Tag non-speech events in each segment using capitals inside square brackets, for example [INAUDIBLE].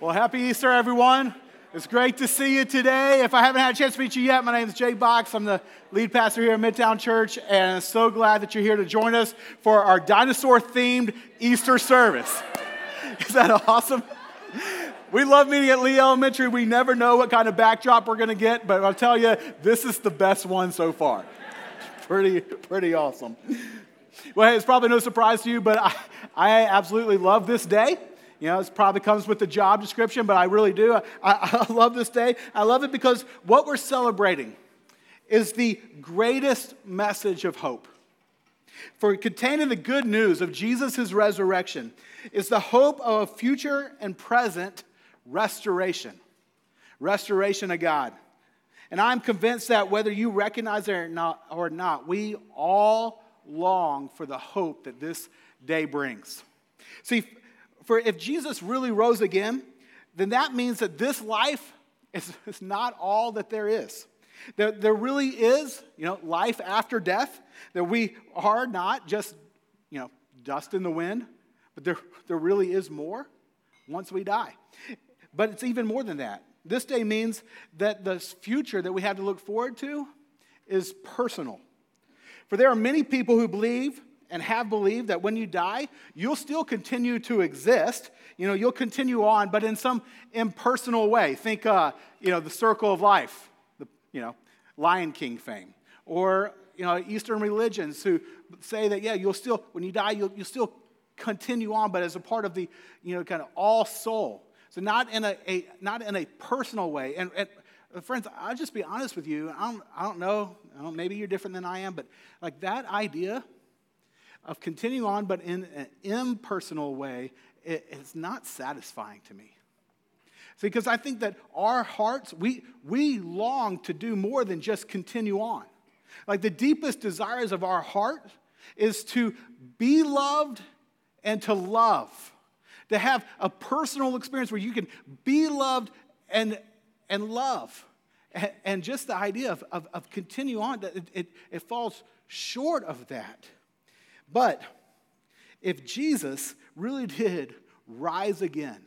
Well, happy Easter, everyone. It's great to see you today. If I haven't had a chance to meet you yet, my name is Jay Box. I'm the lead pastor here at Midtown Church, and I'm so glad that you're here to join us for our dinosaur themed Easter service. [LAUGHS] Is that awesome? We love meeting at Lee Elementary. We never know what kind of backdrop we're going to get, but I'll tell you, this is the best one so far. [LAUGHS] pretty, pretty awesome. Well, hey, it's probably no surprise to you, but I, I absolutely love this day. You know, this probably comes with the job description, but I really do. I, I, [LAUGHS] I love this day. I love it because what we're celebrating is the greatest message of hope. For containing the good news of Jesus' resurrection is the hope of a future and present restoration. Restoration of God. And I'm convinced that whether you recognize it or not, or not, we all long for the hope that this day brings. See, for if Jesus really rose again, then that means that this life is, is not all that there is. There, there really is, you know, life after death, that we are not just, you know, dust in the wind, but there, there really is more once we die. But it's even more than that. This day means that the future that we have to look forward to is personal. For there are many people who believe and have believed that when you die, you'll still continue to exist. You know, you'll continue on, but in some impersonal way. Think, uh, you know, the circle of life, the, you know, Lion King fame. Or, you know, Eastern religions who say that, yeah, you'll still, when you die, you'll, you'll still continue on, but as a part of the, you know, kind of all soul. So not in a, a not in a personal way. And, and uh, friends, I'll just be honest with you. I don't, I don't know. I don't, maybe you're different than I am, but like that idea of continuing on, but in an impersonal way, it, it's not satisfying to me. See, because I think that our hearts, we, we long to do more than just continue on. Like the deepest desires of our heart is to be loved and to love, to have a personal experience where you can be loved and, and love. And, just the idea of, of, of continue on, it, it, it falls short of that. But if Jesus really did rise again,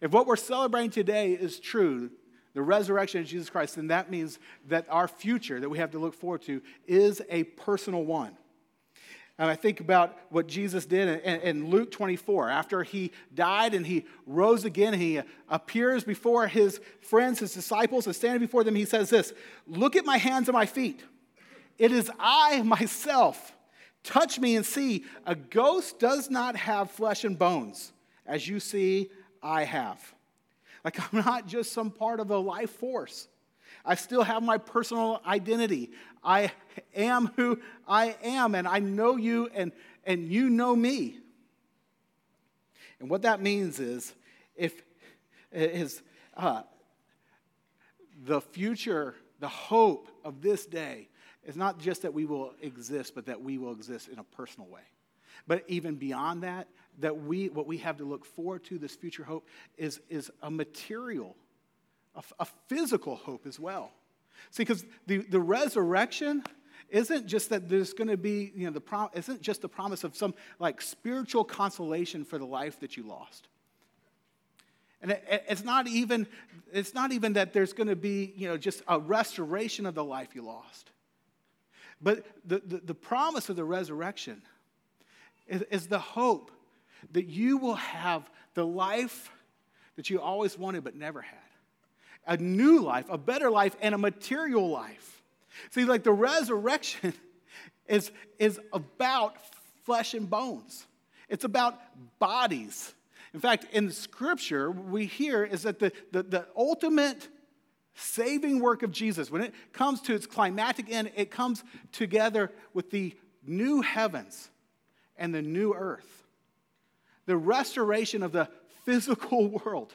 if what we're celebrating today is true, the resurrection of Jesus Christ, then that means that our future that we have to look forward to is a personal one. And I think about what Jesus did in, Luke 24. After he died and he rose again, he appears before his friends, his disciples, and standing before them, he says this Look at my hands and my feet. It is I myself. Touch me and see. A ghost does not have flesh and bones, as you see I have. Like [LAUGHS] I'm not just some part of a life force. I still have my personal identity. I am who I am, and I know you, and, and you know me. And what that means is, if is uh, the future, the hope of this day it's not just that we will exist, but that we will exist in a personal way. But even beyond that, that we what we have to look forward to, this future hope, is, is a material, a, a physical hope as well. See, because the, the resurrection isn't just that there's going to be, you know, the prom- isn't just the promise of some like spiritual consolation for the life that you lost. And it, it's not even, it's not even that there's going to be, you know, just a restoration of the life you lost. But the, the, the promise of the resurrection is, is the hope that you will have the life that you always wanted but never had a new life, a better life, and a material life. See, like the resurrection [LAUGHS] is, is about flesh and bones, it's about bodies. In fact, in Scripture, we hear is that the, the, the ultimate saving work of Jesus, when it comes to its climatic end, it comes together with the new heavens and the new earth, the restoration of the physical [LAUGHS] world.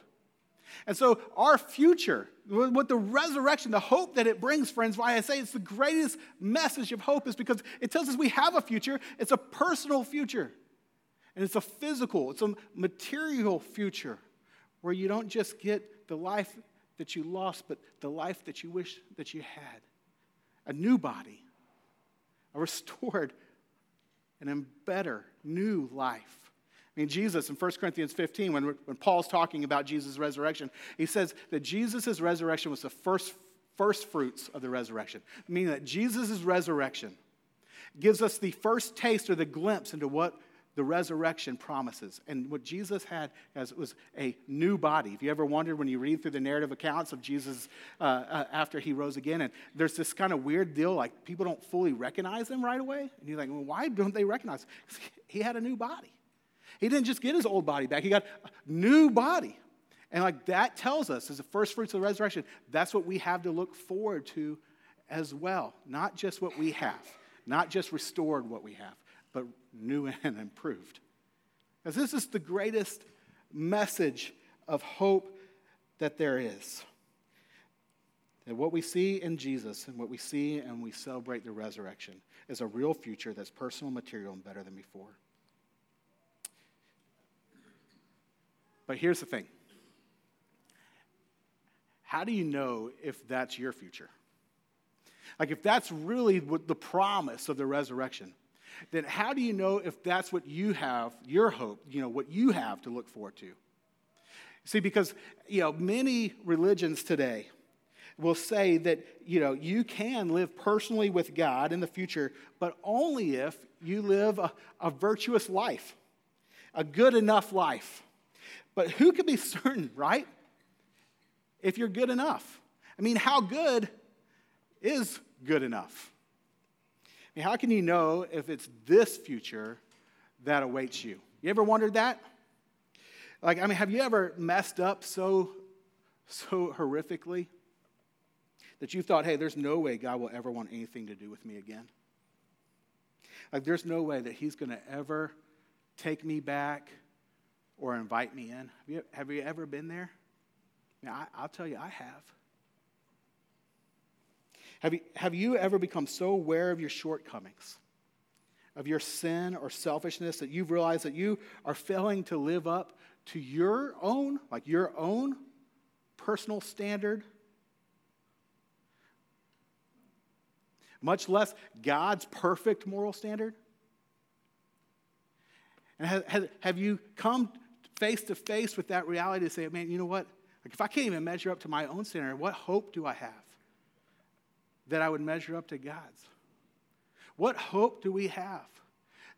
And so, our future, what the resurrection, the hope that it brings, friends, why I say it's the greatest message of hope is because it tells us we have a future. It's a personal future, and it's a physical, it's a material future where you don't just get the life that you lost, but the life that you wish that you had. A new body, a restored and a better new life. I mean, Jesus in 1 Corinthians 15, when, when Paul's talking about Jesus' resurrection, he says that Jesus' resurrection was the first, first fruits of the resurrection, meaning that Jesus' resurrection gives us the first taste or the glimpse into what the resurrection promises. And what Jesus had as was a new body. If you ever wondered when you read through the narrative accounts of Jesus uh, uh, after he rose again, and there's this kind of weird deal like people don't fully recognize him right away. And you're like, well, why don't they recognize? He had a new body. He didn't just get his old body back, he got a new body. And like that tells us, as the first fruits of the resurrection, that's what we have to look forward to as well. Not just what we have, not just restored what we have, but new [LAUGHS] and improved. Because this is the greatest message of hope that there is. That what we see in Jesus and what we see and we celebrate the resurrection is a real future that's personal, material, and better than before. But here's the thing how do you know if that's your future? Like, if that's really what the promise of the resurrection, then how do you know if that's what you have, your hope, you know, what you have to look forward to? See, because, you know, many religions today will say that, you know, you can live personally with God in the future, but only if you live a, a virtuous life, a good enough life. But who can be [LAUGHS] certain, right? If you're good enough. I mean, how good is good enough? I mean, how can you know if it's this future that awaits you? You ever wondered that? Like, I mean, have you ever messed up so, so horrifically that you thought, hey, there's no way God will ever want anything to do with me again? Like, there's no way that He's going to ever take me back or invite me in. Have you, have you ever been there? I, I'll tell you, I have. Have you, have you ever become so aware of your shortcomings, of your sin or selfishness, that you've realized that you are failing to live up to your own, like your own personal standard? Much less God's perfect moral standard? And have, have you come face to face with that reality to say, man, you know what? Like, if I can't even measure up to my own standard, what hope do I have that I would measure up to God's? What hope do we have?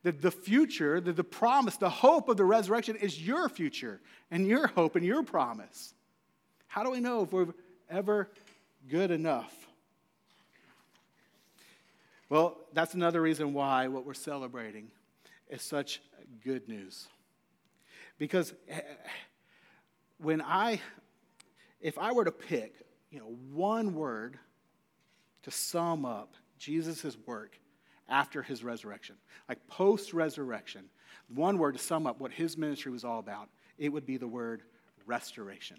That the future, that the promise, the hope of the resurrection is your future and your hope and your promise. How do we know if we're ever good enough? Well, that's another reason why what we're celebrating is such good news. Because eh, when I, if I were to pick, you know, one word to sum up Jesus' work after his resurrection, like post resurrection, one word to sum up what his ministry was all about, it would be the word restoration.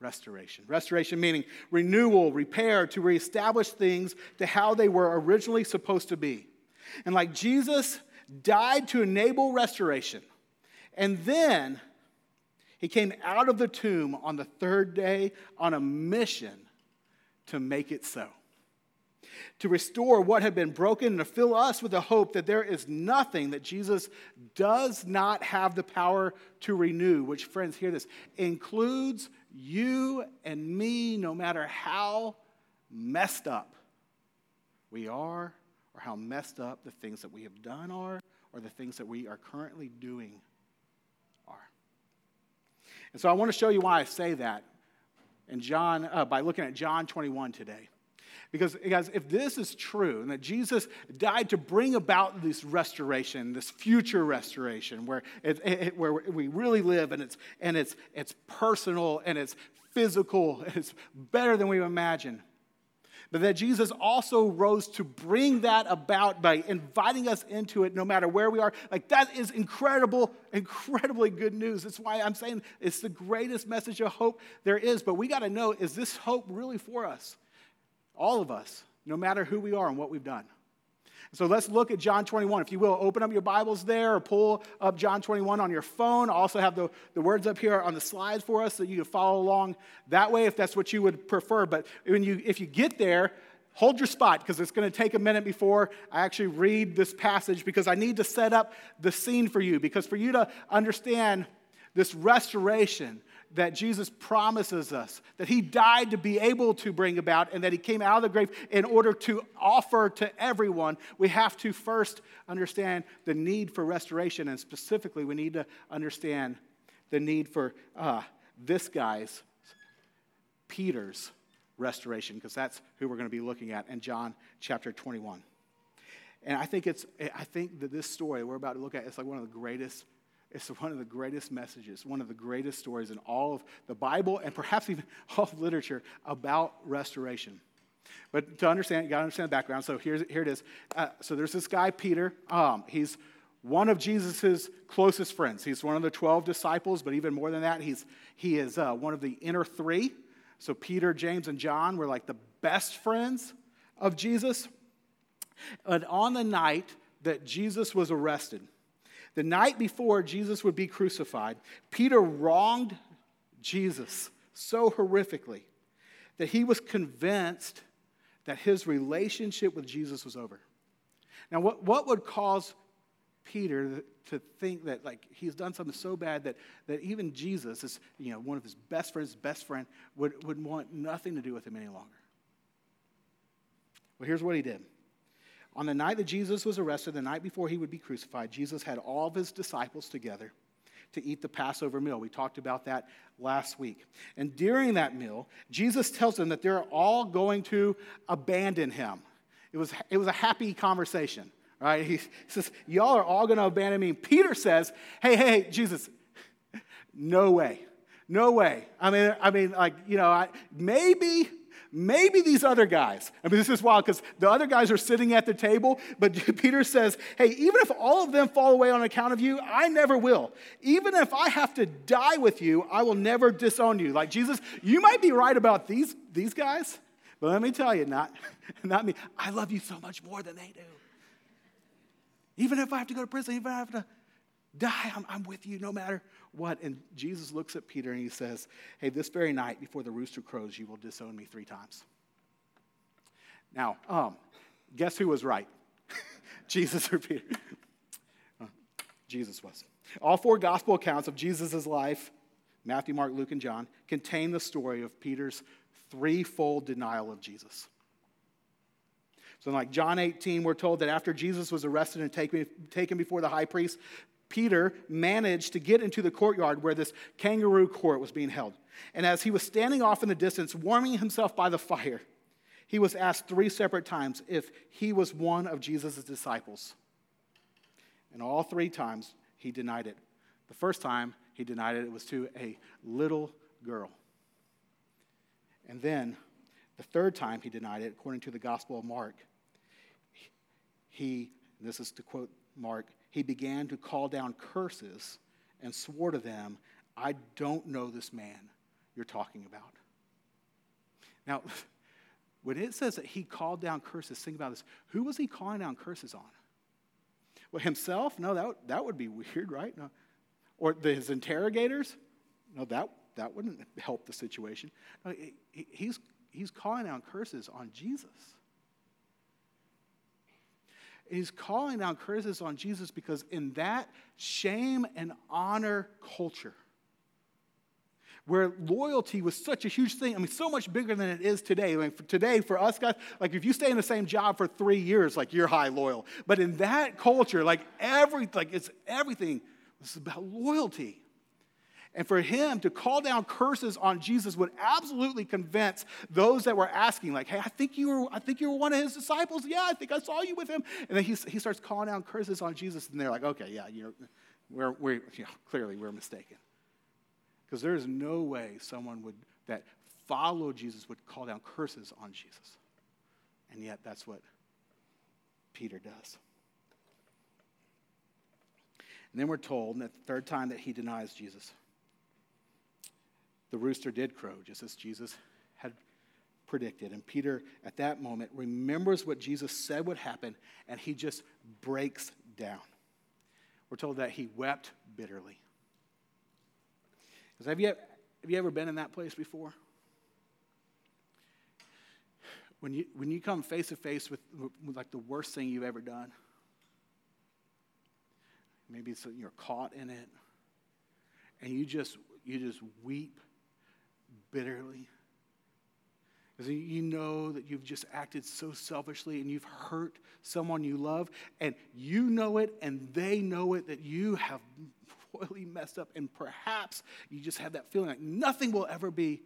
Restoration. Restoration meaning renewal, repair, to reestablish things to how they were originally supposed to be. And like Jesus died to enable restoration, and then he came out of the tomb on the third day on a mission to make it so. To restore what had been broken and to fill us with the hope that there is nothing that Jesus does not have the power to renew, which, friends, hear this, includes you and me, no matter how messed up we are or how messed up the things that we have done are or the things that we are currently doing are. and so I want to show you why I say that in John, uh, by looking at John 21 today. Because, guys, if this is true, and that Jesus died to bring about this restoration, this future restoration, where, it, it, where we really live and it's, and it's, it's personal and it's physical, and [LAUGHS] it's better than we imagine but that Jesus also rose to bring that about by inviting us into it no matter where we are. Like, that is incredible, incredibly good news. That's why I'm saying it's the greatest message of hope there is. But we got to know is this hope really for us? All of us, no matter who we are and what we've done. So let's look at John 21. If you will, open up your Bibles there or pull up John 21 on your phone. I also have the, the words up here on the slides for us so you can follow along that way if that's what you would prefer. But when you, if you get there, hold your spot because it's going to take a minute before I actually read this passage because I need to set up the scene for you. Because for you to understand this restoration that Jesus promises us, that he died to be able to bring about, and that he came out of the grave in order to offer to everyone, we have to first understand the need for restoration. And specifically, we need to understand the need for uh, this guy's, Peter's restoration, because that's who we're going to be looking at in John chapter 21. And I think it's I think that this story we're about to look at is like one of the greatest it's one of the greatest messages, one of the greatest stories in all of the Bible and perhaps even [LAUGHS] all of literature about restoration. But to understand, you got to understand the background. So here's, here it is. Uh, so there's this guy, Peter. Um, he's one of Jesus' closest friends. He's one of the 12 disciples, but even more than that, he's, he is uh, one of the inner three. So Peter, James, and John were like the best friends of Jesus. And on the night that Jesus was arrested, the night before Jesus would be crucified, Peter wronged Jesus so horrifically that he was convinced that his relationship with Jesus was over. Now, what, what would cause Peter to think that like he's done something so bad that, that even Jesus is, you know, one of his best friends, best friend, would, would want nothing to do with him any longer. Well, here's what he did. On the night that Jesus was arrested, the night before he would be crucified, Jesus had all of his disciples together to eat the Passover meal. We talked about that last week. And during that meal, Jesus tells them that they're all going to abandon him. It was, it was a happy conversation. Right? He [LAUGHS] says, Y'all are all going to abandon me. Peter says, Hey, hey, hey, Jesus, no way. No way. I mean, I mean, like, you know, I, maybe, maybe these other guys. I mean, this is wild because the other guys are sitting at the table, but [LAUGHS] Peter says, Hey, even if all of them fall away on account of you, I never will. Even if I have to die with you, I will never disown you. Like, Jesus, you might be right about these, these guys, but let me tell you, not, [LAUGHS] not me. I love you so much more than they do. Even if I have to go to prison, even if I have to die, I'm, I'm with you no matter what. And Jesus looks at Peter and he says, Hey, this very night before the rooster crows, you will disown me three times. Now, um, guess who was right? [LAUGHS] Jesus or Peter? Uh, Jesus was. All four gospel accounts of Jesus' life, Matthew, Mark, Luke, and John, contain the story of Peter's threefold denial of Jesus. So, in like John 18, we're told that after Jesus was arrested and taken, taken before the high priest, Peter managed to get into the courtyard where this kangaroo court was being held. And as he was standing off in the distance, warming himself by the fire, he was asked three separate times if he was one of Jesus' disciples. And all three times he denied it. The first time he denied it, it was to a little girl. And then the third time he denied it, according to the Gospel of Mark, he, this is to quote Mark, he began to call down curses and swore to them, I don't know this man you're talking about. Now, [LAUGHS] when it says that he called down curses, think about this. Who was he calling down curses on? Well, himself? No, that, that would be [LAUGHS] weird, right? No. Or the, his interrogators? No, that, that wouldn't [LAUGHS] help the situation. No, he, he's, he's calling down curses on Jesus. He's calling down curses on Jesus because in that shame and honor culture, where loyalty was such a huge thing. I mean, so much bigger than it is today. I for today, for us guys, like if you stay in the same job for three years, like you're high loyal. But in that culture, like every, like it's everything was about loyalty. And for him to call down curses on Jesus would absolutely convince those that were asking, like, hey, I think you were, I think you were one of his disciples. Yeah, I think I saw you with him. And then he, he starts calling down curses on Jesus, and they're like, okay, yeah, you're, we're, we're clearly we're mistaken. Because there is no way someone would that followed Jesus would call down curses on Jesus. And yet that's what Peter does. And then we're told that the third time that he denies Jesus the rooster did crow, just as Jesus had predicted. And Peter, at that moment, remembers what Jesus said would happen, and he just breaks down. We're told that he wept bitterly. Have you, have you ever been in that place before? when you, when you come face to face with, with like the worst thing you've ever done, maybe it's, you're caught in it, and you just, you just weep bitterly. Because you know that you've just acted so selfishly and you've hurt someone you love, and you know it and they know it that you have [LAUGHS] royally messed up, and perhaps you just have that feeling like nothing will ever be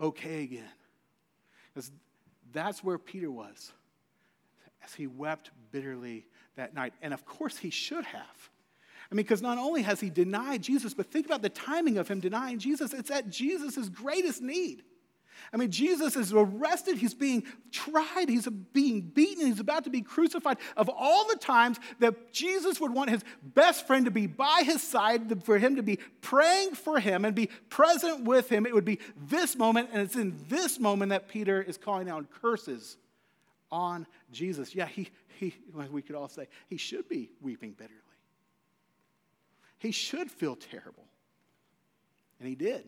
okay again. Because that's where Peter was as he wept bitterly that night. And of course, he should have. I mean, because not only has he denied Jesus, but think about the timing of him denying Jesus. It's at Jesus' greatest need. I mean, Jesus is arrested, he's being tried, he's being beaten, he's about to be crucified. Of all the times that Jesus would want his best friend to be by his side, for him to be praying for him and be present with him, it would be this moment, and it's in this moment that Peter is calling down curses on Jesus. Yeah, he, he we could all say, he should be weeping bitterly. He should feel terrible. And he did.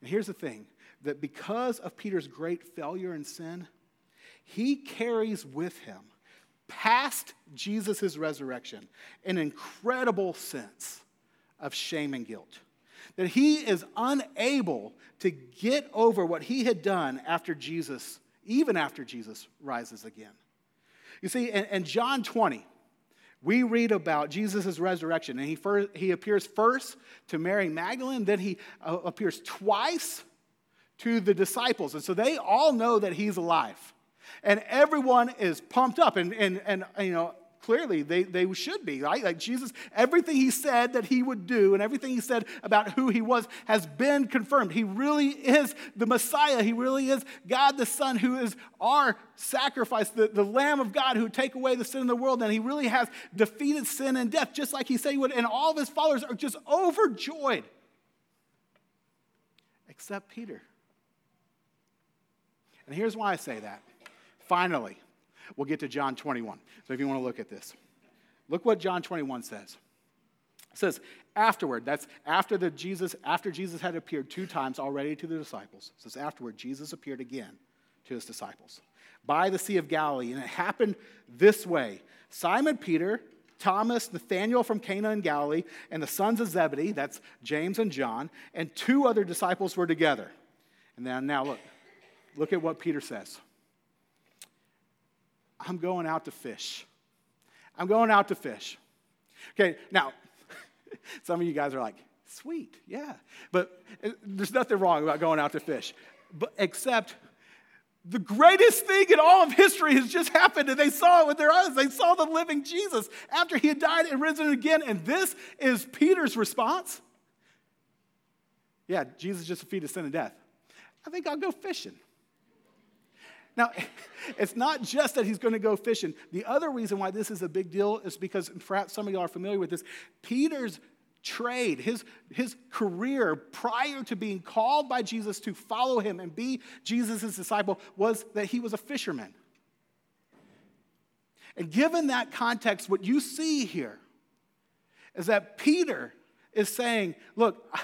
And here's the thing that because of Peter's great failure and sin, he carries with him, past Jesus' resurrection, an incredible sense of shame and guilt. That he is unable to get over what he had done after Jesus, even after Jesus rises again. You see, in, in John 20, we read about Jesus' resurrection, and he, first, he appears first to Mary Magdalene, then he uh, appears twice to the disciples. And so they all know that he's alive. And everyone is pumped up. And, and, and you know, clearly they, they should be, right? Like Jesus, everything he said that he would do and everything he said about who he was has been confirmed. He really is the Messiah. He really is God the Son, who is our sacrifice, the, the Lamb of God who take away the sin of the world. And he really has defeated sin and death, just like he said he would. And all of his followers are just overjoyed, except Peter. And here's why I say that. Finally, we'll get to John 21. So if you want to look at this, look what John 21 says. It says, afterward, that's after the Jesus, after Jesus had appeared two times already to the disciples. It says, afterward, Jesus appeared again to his disciples by the Sea of Galilee. And it happened this way Simon Peter, Thomas, Nathanael from Cana in Galilee, and the sons of Zebedee, that's James and John, and two other disciples were together. And then now look, Look at what Peter says I'm going out to fish. I'm going out to fish. Okay, now, [LAUGHS] some of you guys are like, sweet, yeah. But uh, there's nothing wrong about going out to fish, but except the greatest thing in all of history has just happened, and they saw it with their eyes. They saw the living Jesus after he had died and risen again. And this is Peter's response. Yeah, Jesus just defeated sin and death. I think I'll go fishing. Now, [LAUGHS] it's not just that he's going to go fishing. The other reason why this is a big deal is because perhaps some of you are familiar with this. Peter's trade, his, his career prior to being called by Jesus to follow him and be Jesus' disciple was that he was a fisherman. And given that context, what you see here is that Peter is saying, Look,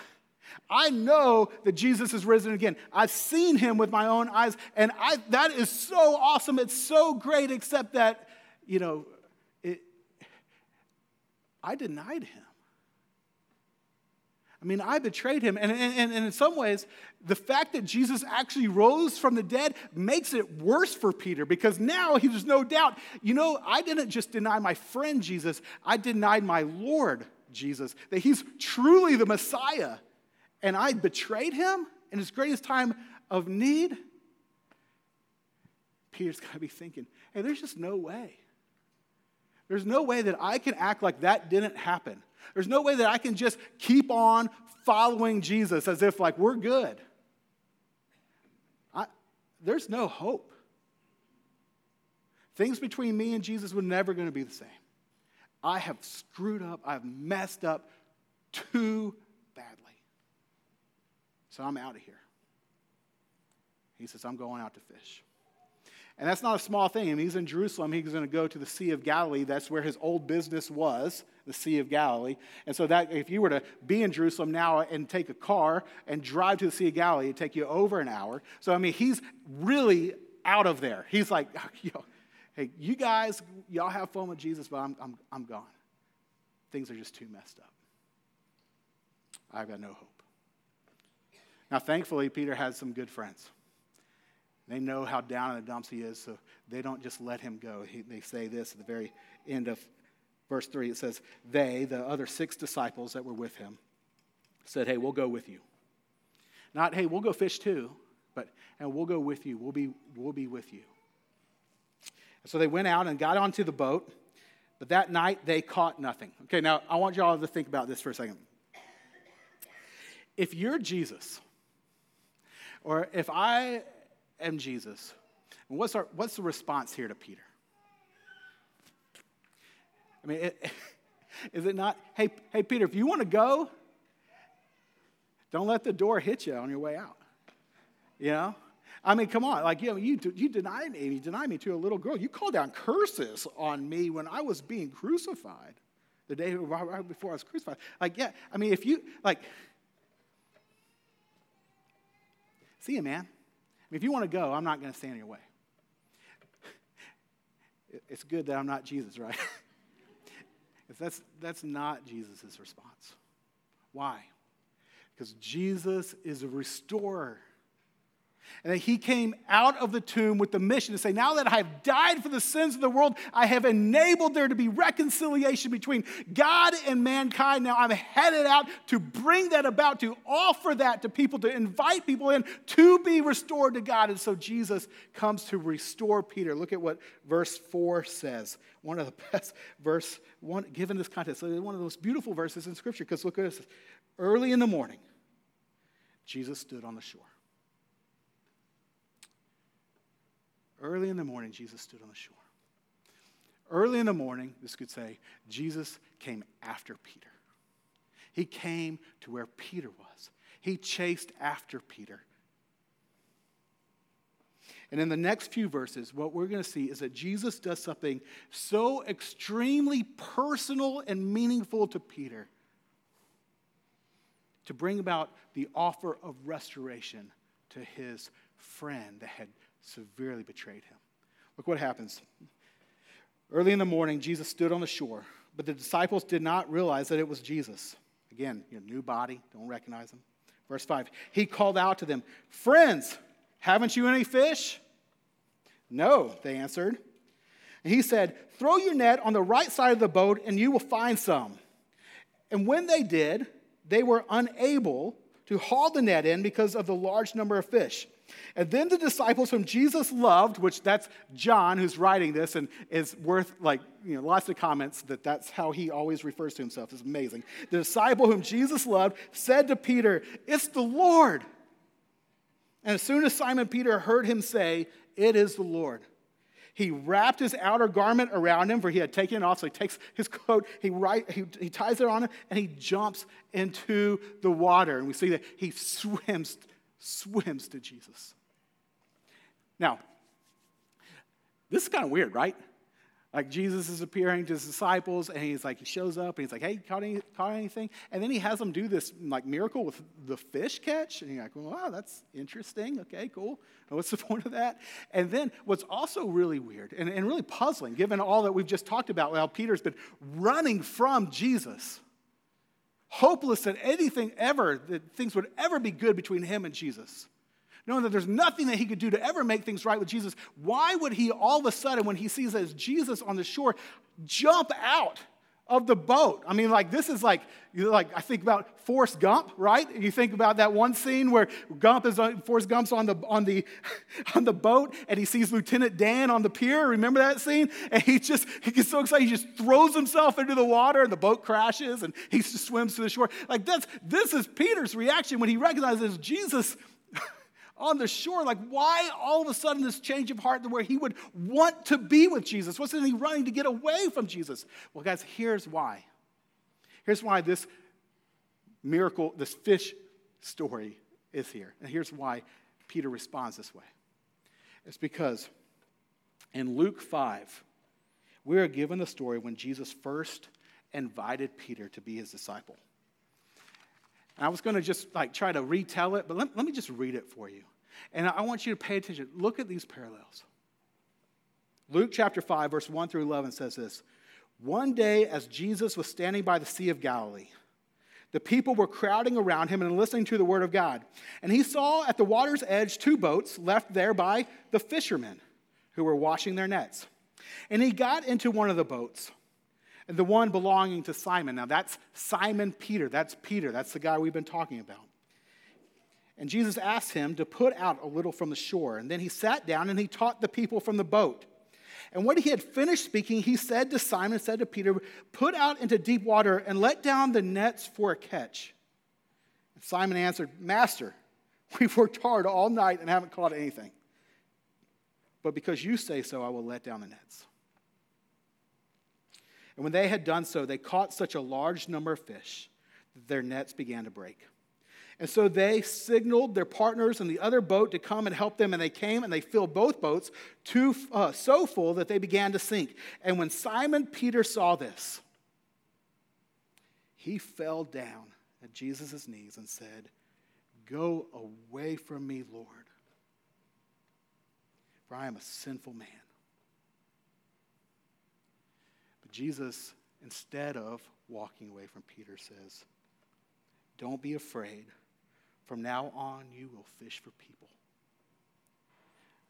I know that Jesus is risen again. I've seen him with my own eyes, and I, that is so awesome. It's so great, except that, you know, it, I denied him. I mean, I betrayed him. And, and, and in some ways, the fact that Jesus actually rose from the dead makes it worse for Peter because now there's no doubt, you know, I didn't just deny my friend Jesus, I denied my Lord Jesus, that he's truly the Messiah and I betrayed him in his greatest time of need, Peter's got to be thinking, hey, there's just no way. There's no way that I can act like that didn't happen. There's no way that I can just keep on following Jesus as if like we're good. I, there's no hope. Things between me and Jesus were never going to be the same. I have screwed up. I've messed up too. So I'm out of here. He says, I'm going out to fish. And that's not a small thing. I mean, he's in Jerusalem. He's going to go to the Sea of Galilee. That's where his old business was, the Sea of Galilee. And so that if you were to be in Jerusalem now and take a car and drive to the Sea of Galilee, it'd take you over an hour. So I mean, he's really out of there. He's like, [LAUGHS] Yo, hey, you guys, y'all have fun with Jesus, but I'm, I'm, I'm gone. Things are just too messed up. I've got no hope. Now, thankfully, Peter has some good friends. They know how down in the dumps he is, so they don't just let him go. He, they say this at the very end of verse 3. It says, They, the other six disciples that were with him, said, Hey, we'll go with you. Not, hey, we'll go fish too, but and we'll go with you. We'll be, we'll be with you. And So they went out and got onto the boat, but that night they caught nothing. Okay, now I want y'all to think about this for a second. If you're Jesus, or if I am Jesus, what's, our, what's the response here to Peter? I mean, it, [LAUGHS] is it not, hey, hey, Peter, if you want to go, don't let the door hit you on your way out. You know? I mean, come on. Like, you know, you, you denied me. You denied me to a little girl. You called down curses on me when I was being crucified, the day right before I was crucified. Like, yeah, I mean, if you, like, see you, man. I mean, if you want to go, I'm not going to stand in your way. [LAUGHS] It's good that I'm not Jesus, right? [LAUGHS] If that's, that's not Jesus' response. Why? Because Jesus is a restorer. And that he came out of the tomb with the mission to say, Now that I have died for the sins of the world, I have enabled there to be reconciliation between God and mankind. Now I'm headed out to bring that about, to offer that to people, to invite people in to be restored to God. And so Jesus comes to restore Peter. Look at what verse 4 says. One of the [LAUGHS] best verse, one, given this context, one of those beautiful verses in Scripture, because look at this. Early in the morning, Jesus stood on the shore. Early in the morning, Jesus stood on the shore. Early in the morning, this could say, Jesus came after Peter. He came to where Peter was. He chased after Peter. And in the next few verses, what we're going to see is that Jesus does something so extremely personal and meaningful to Peter to bring about the offer of restoration to his friend that had severely betrayed him. Look what happens. Early in the morning, Jesus stood on the shore, but the disciples did not realize that it was Jesus. Again, your new body, don't recognize him. Verse 5 He called out to them, Friends, haven't you any fish? No, they answered. And he said, Throw your net on the right side of the boat, and you will find some. And when they did, they were unable to haul the net in because of the large number of fish. And then the disciples whom Jesus loved, which that's John who's writing this and is worth like, you know, lots of comments that that's how he always refers to himself. It's amazing. The disciple whom Jesus loved said to Peter, It's the Lord. And as soon as Simon Peter heard him say, It is the Lord, he wrapped his outer garment around him, for he had taken it off. So he takes his coat, he, right, he, he ties it on him, and he jumps into the water. And we see that he swims, swims to Jesus. Now, this is kind of weird, right? Like Jesus is appearing to his disciples, and he's like, he shows up, and he's like, "Hey, caught, any, caught anything?" And then he has them do this like miracle with the fish catch, and you're like, well, "Wow, that's interesting. Okay, cool. What's the [LAUGHS] point of that?" And then what's also really weird and, and really puzzling, given all that we've just talked about, how Peter's been running from Jesus, hopeless that anything ever, that things would ever be good between him and Jesus knowing that there's nothing that he could do to ever make things right with Jesus, why would he all of a sudden, when he sees that it's Jesus on the shore, jump out? Of the boat. I mean, like this is like, like I think about Forrest Gump, right? You think about that one scene where Gump is on, Forrest Gump's on the on the [LAUGHS] on the boat and he sees Lieutenant Dan on the pier. Remember that scene? And he just he gets so excited, he just throws himself into the water and the boat crashes and he just swims to the shore. Like that's this is Peter's reaction when he recognizes Jesus on the shore. Like, why all of a sudden this change of heart where he would want to be with Jesus? Wasn't he running to get away from Jesus? Well, guys, here's why. Here's why this miracle, this fish story is here. And here's why Peter responds this way. It's because in Luke 5, we are given the story when Jesus first invited Peter to be his disciple. And I was going to just like try to retell it, but let, let me just read it for you. And I want you to pay attention. Look at these parallels. Luke chapter 5, verse 1 through 11 says this One day, as Jesus was standing by the Sea of Galilee, the people were crowding around him and listening to the word of God. And he saw at the water's edge two boats left there by the fishermen who were washing their nets. And he got into one of the boats, the one belonging to Simon. Now, that's Simon Peter. That's Peter. That's the guy we've been talking about. And Jesus asked him to put out a little from the shore. And then he sat down and he taught the people from the boat. And when he had finished speaking, he said to Simon, said to Peter, Put out into deep water and let down the nets for a catch. And Simon answered, Master, [LAUGHS] we've worked hard all night and haven't caught anything. But because you say so, I will let down the nets. And when they had done so, they caught such a large number of fish that their nets began to break. And so they signaled their partners in the other boat to come and help them, and they came and they filled both boats too, uh, so full that they began to sink. And when Simon Peter saw this, he fell down at Jesus' knees and said, Go away from me, Lord, for I am a sinful man. But Jesus, instead of walking away from Peter, says, Don't be afraid. From now on, you will fish for people.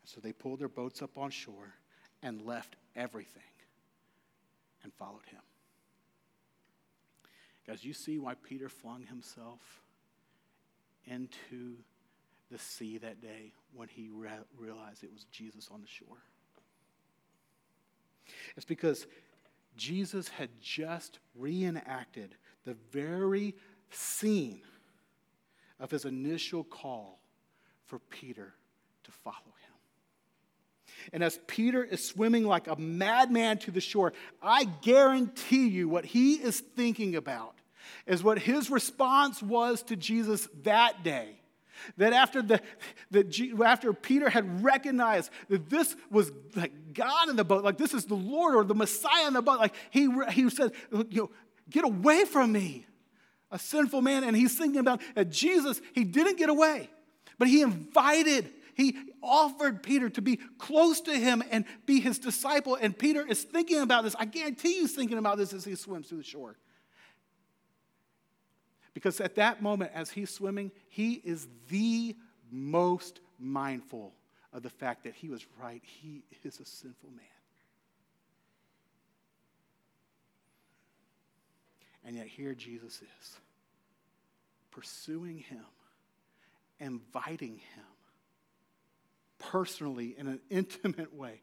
So they pulled their boats up on shore and left everything and followed him. Guys, you see why Peter flung himself into the sea that day when he re- realized it was Jesus on the shore? It's because Jesus had just reenacted the very scene of his initial call for Peter to follow him. And as Peter is swimming like a madman to the shore, I guarantee you what he is thinking about is what his response was to Jesus that day. That after, the, the, after Peter had recognized that this was like God in the boat, like this is the Lord or the Messiah in the boat, like he, he said, you know, get away from me a sinful man, and he's thinking about that Jesus, he didn't get away, but he invited, he offered Peter to be close to him and be his disciple. And Peter is thinking about this. I guarantee you he's thinking about this as he swims to the shore. Because at that moment, as he's swimming, he is the most mindful of the fact that he was right. He is a sinful man. And yet, here Jesus is, pursuing him, inviting him personally in an [LAUGHS] intimate way.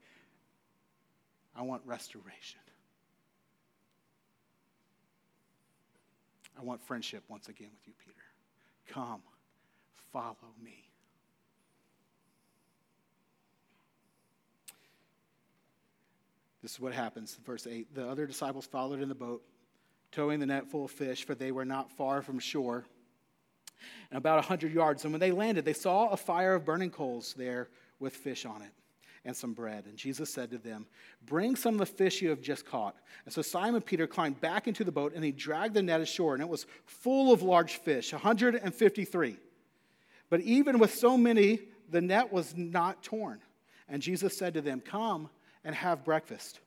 I want restoration. I want friendship once again with you, Peter. Come, follow me. This is what happens. Verse 8 The other disciples followed in the boat towing the net full of fish, for they were not far from shore, and about a hundred yards. And when they landed, they saw a fire of burning coals there with fish on it and some bread. And Jesus said to them, Bring some of the fish you have just caught. And so Simon Peter climbed back into the boat and he dragged the net ashore, and it was full of large fish, 153. But even with so many, the net was not torn. And Jesus said to them, Come and have breakfast.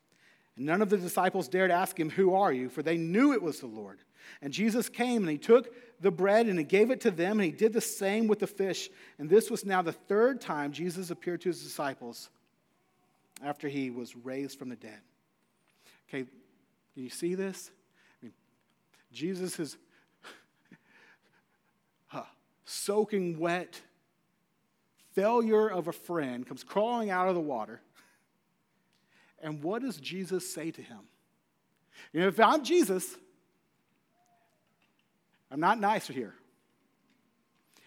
And none of the disciples dared ask him, Who are you? For they knew it was the Lord. And Jesus came and he took the bread and he gave it to them, and he did the same with the fish. And this was now the third time Jesus appeared to his disciples after he was raised from the dead. Okay, you see this? I mean, Jesus is [LAUGHS] huh, soaking wet, failure of a friend comes crawling out of the water. And what does Jesus say to him? You know, if I'm Jesus, I'm not nice here.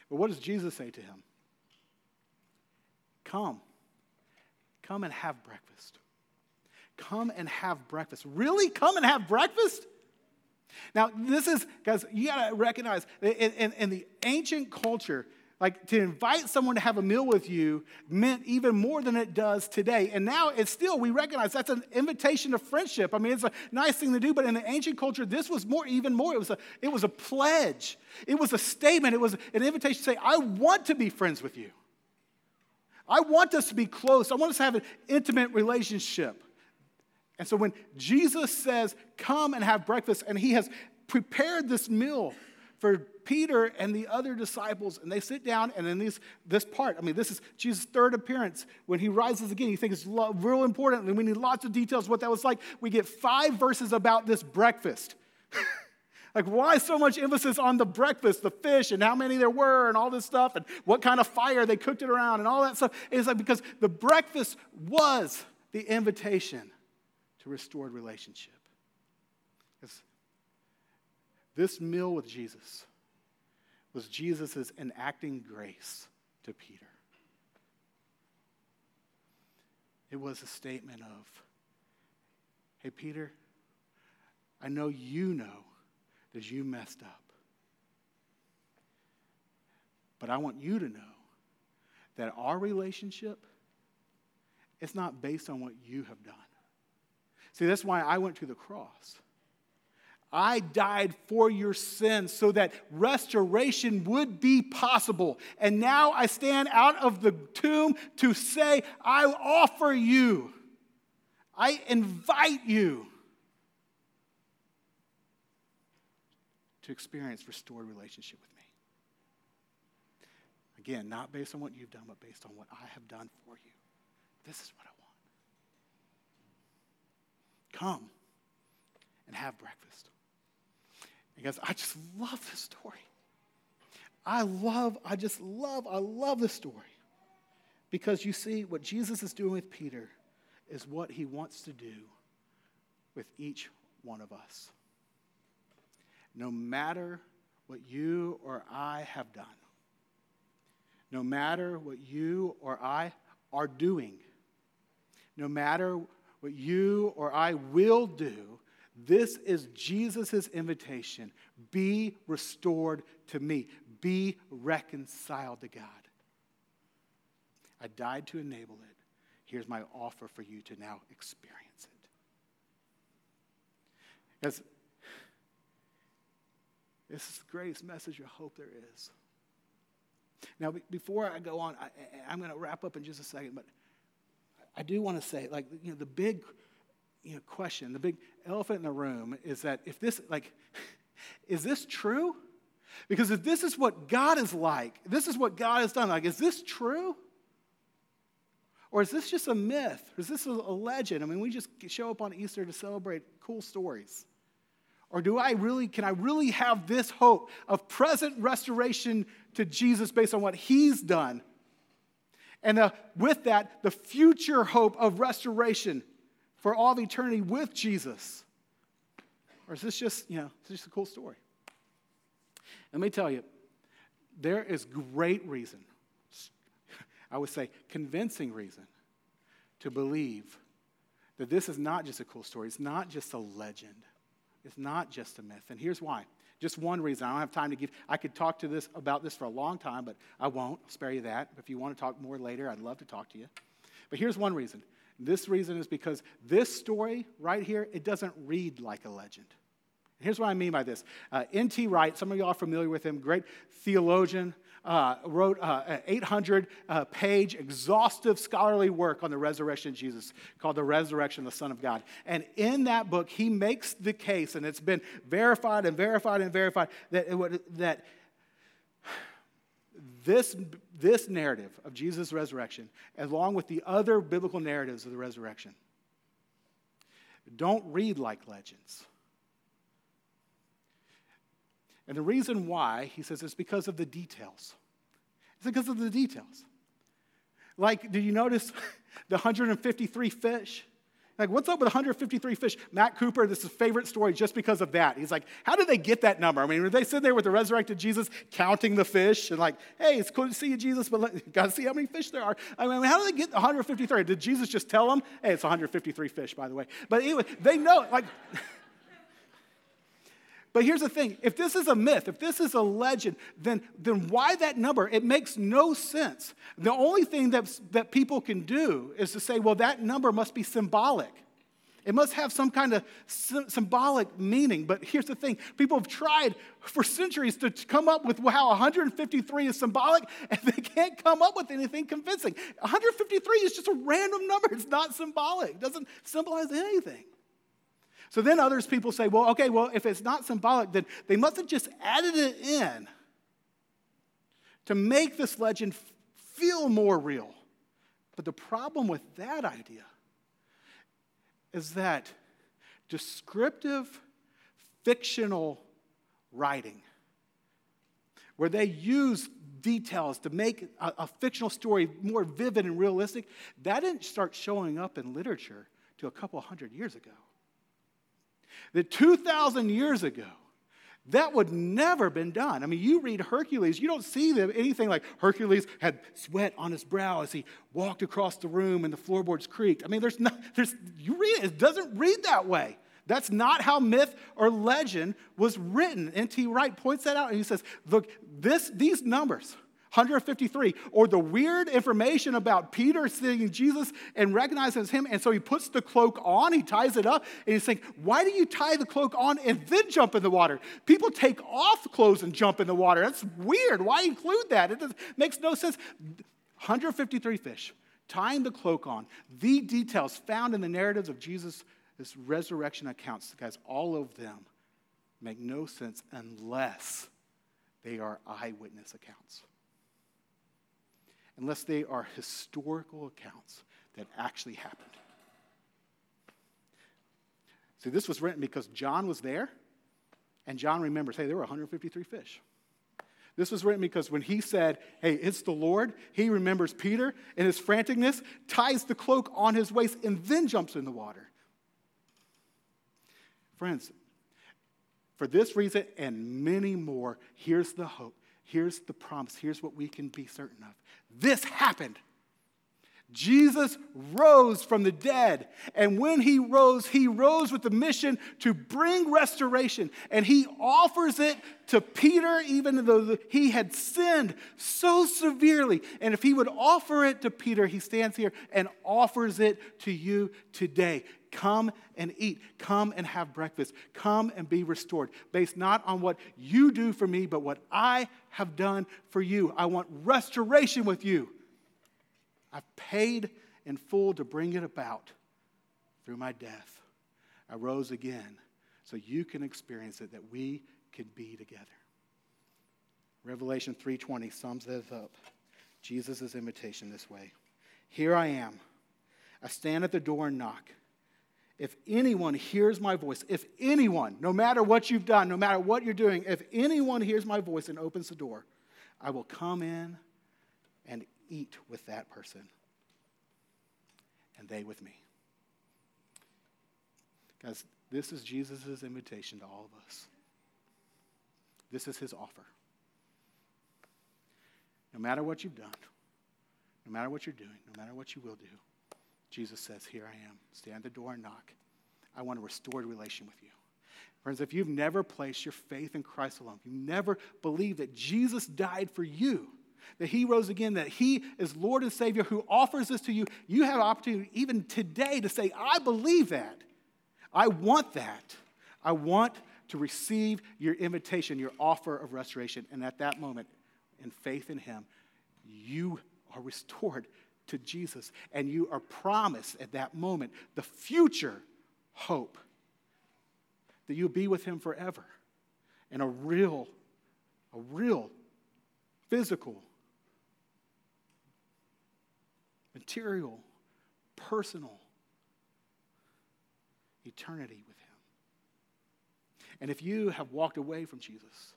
But what does Jesus say to him? Come. Come and have breakfast. Come and have breakfast. Really? Come and have breakfast? Now, this is, guys, you got to recognize in, in, in the ancient culture, like to invite someone to have a meal with you meant even more than it does today. And now it's still, we recognize that's an invitation to friendship. I mean, it's a nice thing to do, but in the ancient culture, this was more, even more. It was a, it was a pledge, it was a statement, it was an invitation to say, I want to be friends with you. I want us to be close. I want us to have an intimate relationship. And so when Jesus says, Come and have breakfast, and he has prepared this meal for Peter and the other disciples, and they sit down, and in these, this part, I mean, this is Jesus' third appearance. When he rises again, you think it's real important, and we need lots of details what that was like. We get five verses about this breakfast. [LAUGHS] like, why so much emphasis on the breakfast, the fish, and how many there were, and all this stuff, and what kind of fire they cooked it around, and all that stuff? It's like because the breakfast was the invitation to restored relationship. It's this meal with Jesus was Jesus' enacting grace to Peter. It was a statement of, hey, Peter, I know you know that you messed up. But I want you to know that our relationship is not based on what you have done. See, that's why I went to the cross. I died for your sins so that restoration would be possible. And now I stand out of the tomb to say, I offer you, I invite you to experience restored relationship with me. Again, not based on what you've done, but based on what I have done for you. This is what I want. Come and have breakfast. Guys, I just love this story. I love, I just love, I love this story. Because you see, what Jesus is doing with Peter is what he wants to do with each one of us. No matter what you or I have done, no matter what you or I are doing, no matter what you or I will do, this is Jesus' invitation. Be restored to me, be reconciled to God. I died to enable it. Here's my offer for you to now experience it. Because this is the greatest message of hope there is. Now, before I go on, I, am going to wrap up in just a second, but I do want to say, like, you know, the big you know, question, the big elephant in the room is that if this, like, [LAUGHS] is this true? Because if this is what God is like, this is what God has done, like, is this true? Or is this just a myth? Or is this a legend? I mean, we just show up on Easter to celebrate cool stories. Or do I really, can I really have this hope of present restoration to Jesus based on what he's done? And uh, with that, the future hope of restoration for all of eternity with Jesus? Or is this just, you know, it's just a cool story? Let me tell you, there is great reason, I would say convincing reason, to believe that this is not just a cool story. It's not just a legend. It's not just a myth. And here's why. Just one reason. I don't have time to give. I could talk to this about this for a long time, but I won't. I'll spare you that. If you want to talk more later, I'd love to talk to you. But here's one reason. This reason is because this story right here, it doesn't read like a legend. Here's what I mean by this. Uh, N.T. Wright, some of you are familiar with him, great theologian, uh, wrote uh, an 800 uh, page exhaustive scholarly work on the resurrection of Jesus called The Resurrection of the Son of God. And in that book, he makes the case, and it's been verified and verified and verified, that, it, that this, this narrative of Jesus' resurrection, along with the other biblical narratives of the resurrection, don't read like legends. And the reason why, he says, is because of the details. It's because of the details. Like, did you notice [LAUGHS] the 153 fish? Like, what's up with 153 fish? Matt Cooper, this is favorite story just because of that. He's like, how did they get that number? I mean, were they sitting there with the resurrected Jesus counting the fish and like, hey, it's cool to see you, Jesus, but [LAUGHS] gotta see how many fish there are. I mean, how did they get 153? Did Jesus just tell them? Hey, it's 153 fish, by the way. But anyway, they know, like, [LAUGHS] But here's the thing if this is a myth, if this is a legend, then, then why that number? It makes no sense. The only thing that's, that people can do is to say, well, that number must be symbolic. It must have some kind of symbolic meaning. But here's the thing people have tried for centuries to come up with how 153 is symbolic, [LAUGHS] and they can't come up with anything convincing. 153 is just a random number, it's not symbolic, it doesn't symbolize anything. So then others people say, well, okay, well, if it's not symbolic, then they must have just added it in to make this legend feel more real. But the problem with that idea is that descriptive fictional writing, where they use details to make a, a, fictional story more vivid and realistic, that didn't start showing up in literature till a couple hundred years ago. That 2,000 years ago, that would never have been done. I mean, you read Hercules, you don't see them, anything like Hercules had sweat on his brow as he walked across the room and the floorboards creaked. I mean, there's not, there's, you read it, it doesn't read that way. That's not how myth or legend was written. N.T. Wright points that out and he says, look, this, these numbers, 153, or the weird information about Peter seeing Jesus and recognizing him. And so he puts the cloak on, he ties it up, and he's saying, Why do you tie the cloak on and then jump in the water? People take off clothes and jump in the water. That's weird. Why include that? It makes no sense. 153 fish, tying the cloak on, the details found in the narratives of Jesus' resurrection accounts, guys, all of them make no sense unless they are eyewitness accounts unless they are historical accounts that actually happened. See, this was written because John was there, and John remembers hey, there were 153 fish. This was written because when he said, Hey, it's the Lord, he remembers Peter in his franticness, ties the cloak on his waist, and then jumps in the water. Friends, for this reason and many more, here's the hope. Here's the promise. Here's what we can be certain of. This happened. Jesus rose from the dead. And when he rose, he rose with the mission to bring restoration. And he offers it to Peter, even though he had sinned so severely. And if he would offer it to Peter, he stands here and offers it to you today. Come and eat. Come and have breakfast. Come and be restored, based not on what you do for me, but what I have done for you. I want restoration with you. I've paid in full to bring it about through my death. I rose again so you can experience it, that we can be together. Revelation 3:20 sums this up. Jesus' invitation this way. Here I am. I stand at the door and knock. If anyone hears my voice, if anyone, no matter what you've done, no matter what you're doing, if anyone hears my voice and opens the door, I will come in and eat with that person and they with me. Guys, this is Jesus' invitation to all of us. This is his offer. No matter what you've done, no matter what you're doing, no matter what you will do, Jesus says, Here I am. Stand at the door and knock. I want a restored relation with you. Friends, if you've never placed your faith in Christ alone, you've never believe that Jesus died for you, that he rose again, that he is Lord and Savior who offers this to you, you have an opportunity even today to say, I believe that. I want that. I want to receive your invitation, your offer of restoration. And at that moment, in faith in him, you are restored to Jesus, and you are promised at that moment the future hope that you'll be with Him forever in a real, a real physical, material, personal eternity with Him. And if you have walked away from Jesus,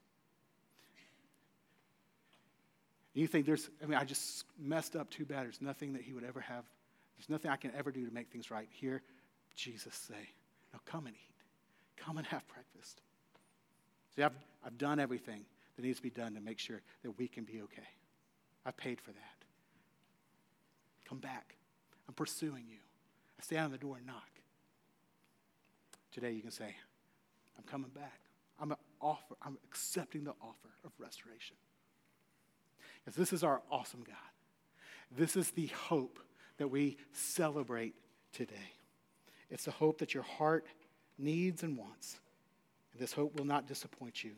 you think there's, I mean, I just messed up too bad. There's nothing that he would ever have, there's nothing I can ever do to make things right. Here, Jesus say, now come and eat. Come and have breakfast. See, I've, I've done everything that needs to be done to make sure that we can be okay. I've paid for that. Come back. I'm pursuing you. I stand on the door and knock. Today you can say, I'm coming back. I'm, offer, I'm accepting the offer of restoration. Because this is our awesome God. This is the hope that we celebrate today. It's the hope that your heart needs and wants. And this hope will not disappoint you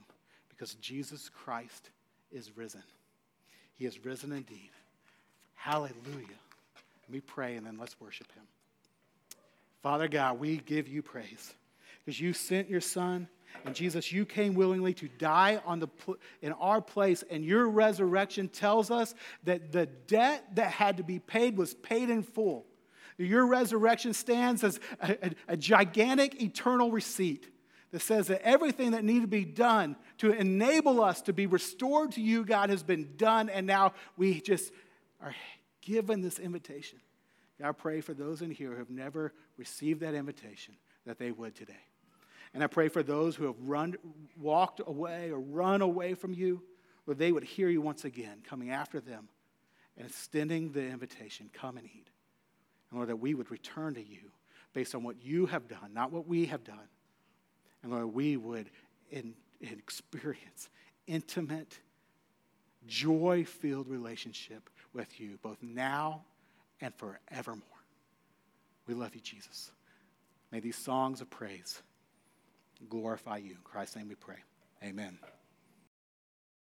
because Jesus Christ is risen. He is risen indeed. Hallelujah. We pray and then let's worship him. Father God, we give you praise because you sent your son and Jesus, you came willingly to die on the, in our place, and your resurrection tells us that the debt that had to be paid was paid in full. Your resurrection stands as a, a, a gigantic eternal receipt that says that everything that needed to be done to enable us to be restored to you, God, has been done, and now we just are given this invitation. God, I pray for those in here who have never received that invitation that they would today. And I pray for those who have run, walked away or run away from you, that they would hear you once again, coming after them and extending the invitation come and eat. And Lord, that we would return to you based on what you have done, not what we have done. And Lord, we would in, in experience intimate, joy filled relationship with you, both now and forevermore. We love you, Jesus. May these songs of praise glorify you. In Christ's name we pray. Amen.